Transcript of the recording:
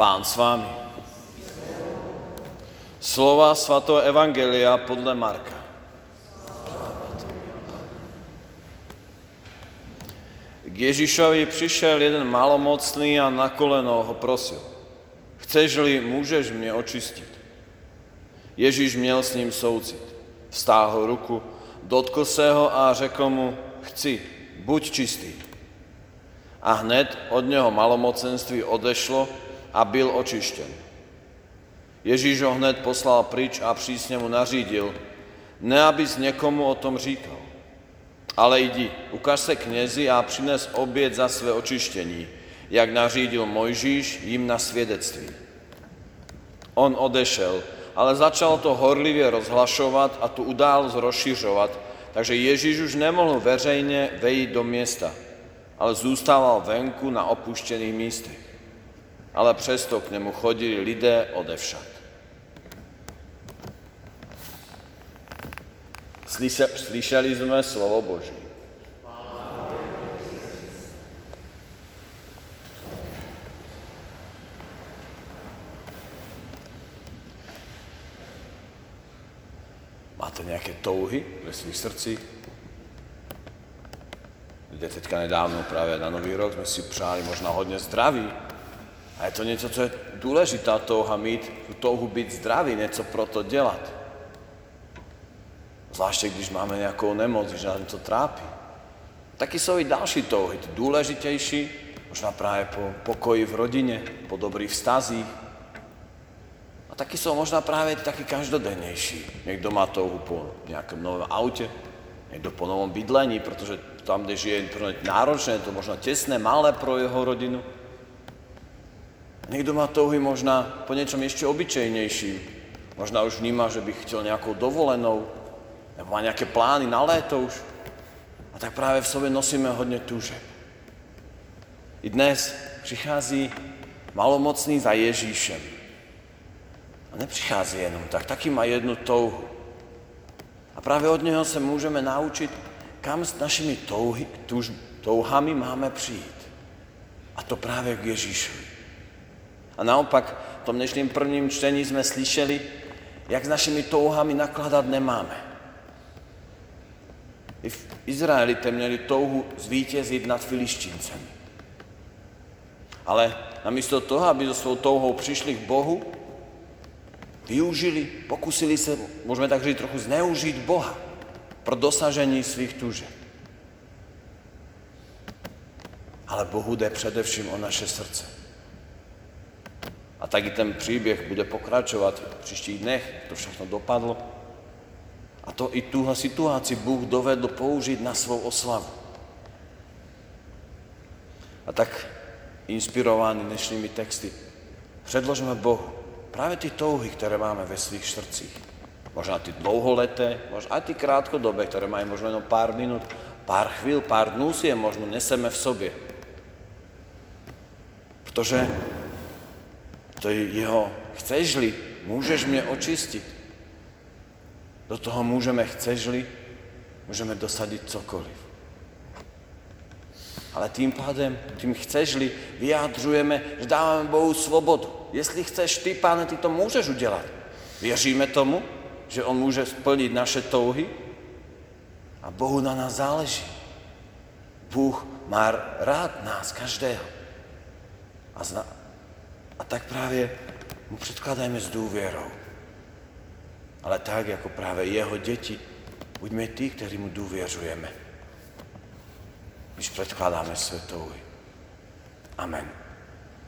Pán s vámi. Slova svatého Evangelia podľa Marka. K Ježišovi prišiel jeden malomocný a na koleno ho prosil. Chceš li, môžeš mne očistiť. Ježiš miel s ním soucit. Vstáhol ruku, dotkl sa ho a řekl mu, chci, buď čistý. A hned od neho malomocenství odešlo a byl očišten. Ježíš ho hned poslal pryč a přísně mu nařídil, ne abys někomu o tom říkal. Ale jdi, ukaž se knězi a přines oběd za své očištění, jak nařídil Mojžíš jim na svědectví. On odešel, ale začal to horlivě rozhlašovat a tu událost rozšiřovat, takže Ježíš už nemohl veřejně vejít do města, ale zůstával venku na opuštěných místech. Ale přesto k němu chodili lidé odevšad. Slyšeli jsme slovo Boží. Máte nějaké touhy ve svých srdcích? Lidé teďka nedávno právě na Nový rok jsme si přáli možná hodně zdraví. A je to něco, co je důležitá touha mít, touhu být zdravý, něco pro to dělat. Zvláště když máme nějakou nemoc, když nás to trápí. Taky jsou i další touhy, důležitější, možná právě po pokoji v rodině, po dobrých vztazích, taky jsou možná právě taky každodennější. Někdo má touhu po nějakém novém autě, někdo po novom bydlení, protože tam, kde žije, je náročné, je to možná tesné, malé pro jeho rodinu. Někdo má touhy možná po něčem ještě obyčejnějším. Možná už vníma, že by chtěl nějakou dovolenou, nebo má nějaké plány na léto už. A tak právě v sobě nosíme hodně túžeb. I dnes přichází malomocný za Ježíšem. A nepřichází jenom tak, taky má jednu touhu. A právě od něho se můžeme naučit, kam s našimi touhy, touhami máme přijít. A to právě k Ježíšovi. A naopak, v tom dnešním prvním čtení jsme slyšeli, jak s našimi touhami nakladat nemáme. I v Izraelite měli touhu zvítězit nad filištíncem. Ale namísto toho, aby so svou touhou přišli k Bohu, využili, pokusili sa, môžeme tak říct, trochu zneužiť Boha pro dosažení svých túžeb. Ale Bohu jde především o naše srdce. A tak i ten příběh bude pokračovat v příštích dnech, to všechno dopadlo. A to i tuhle situaci Bůh dovedl použít na svou oslavu. A tak inspirovaný dnešními texty předložíme Bohu práve tie touhy, ktoré máme ve svých srdcích. Možno tie dlouholeté, možno aj tie krátkodobé, ktoré majú možno jenom pár minút, pár chvíľ, pár dnú si je možno neseme v sobě. Protože to je jeho, chceš-li, môžeš mne očistiť. Do toho môžeme, chceš-li, môžeme dosadiť cokoliv. Ale tým pádem, tým chceš-li, vyjadřujeme, že dávame Bohu svobodu. Jestli chceš ty, páne, ty to můžeš udělat. Věříme tomu, že on může splnit naše touhy a Bohu na nás záleží. Bůh má rád nás, každého. A, a tak právě mu předkladajme s důvěrou. Ale tak, jako právě jeho děti, buďme tí, kteří mu důvěřujeme. Když předkládáme své touhy. Amen.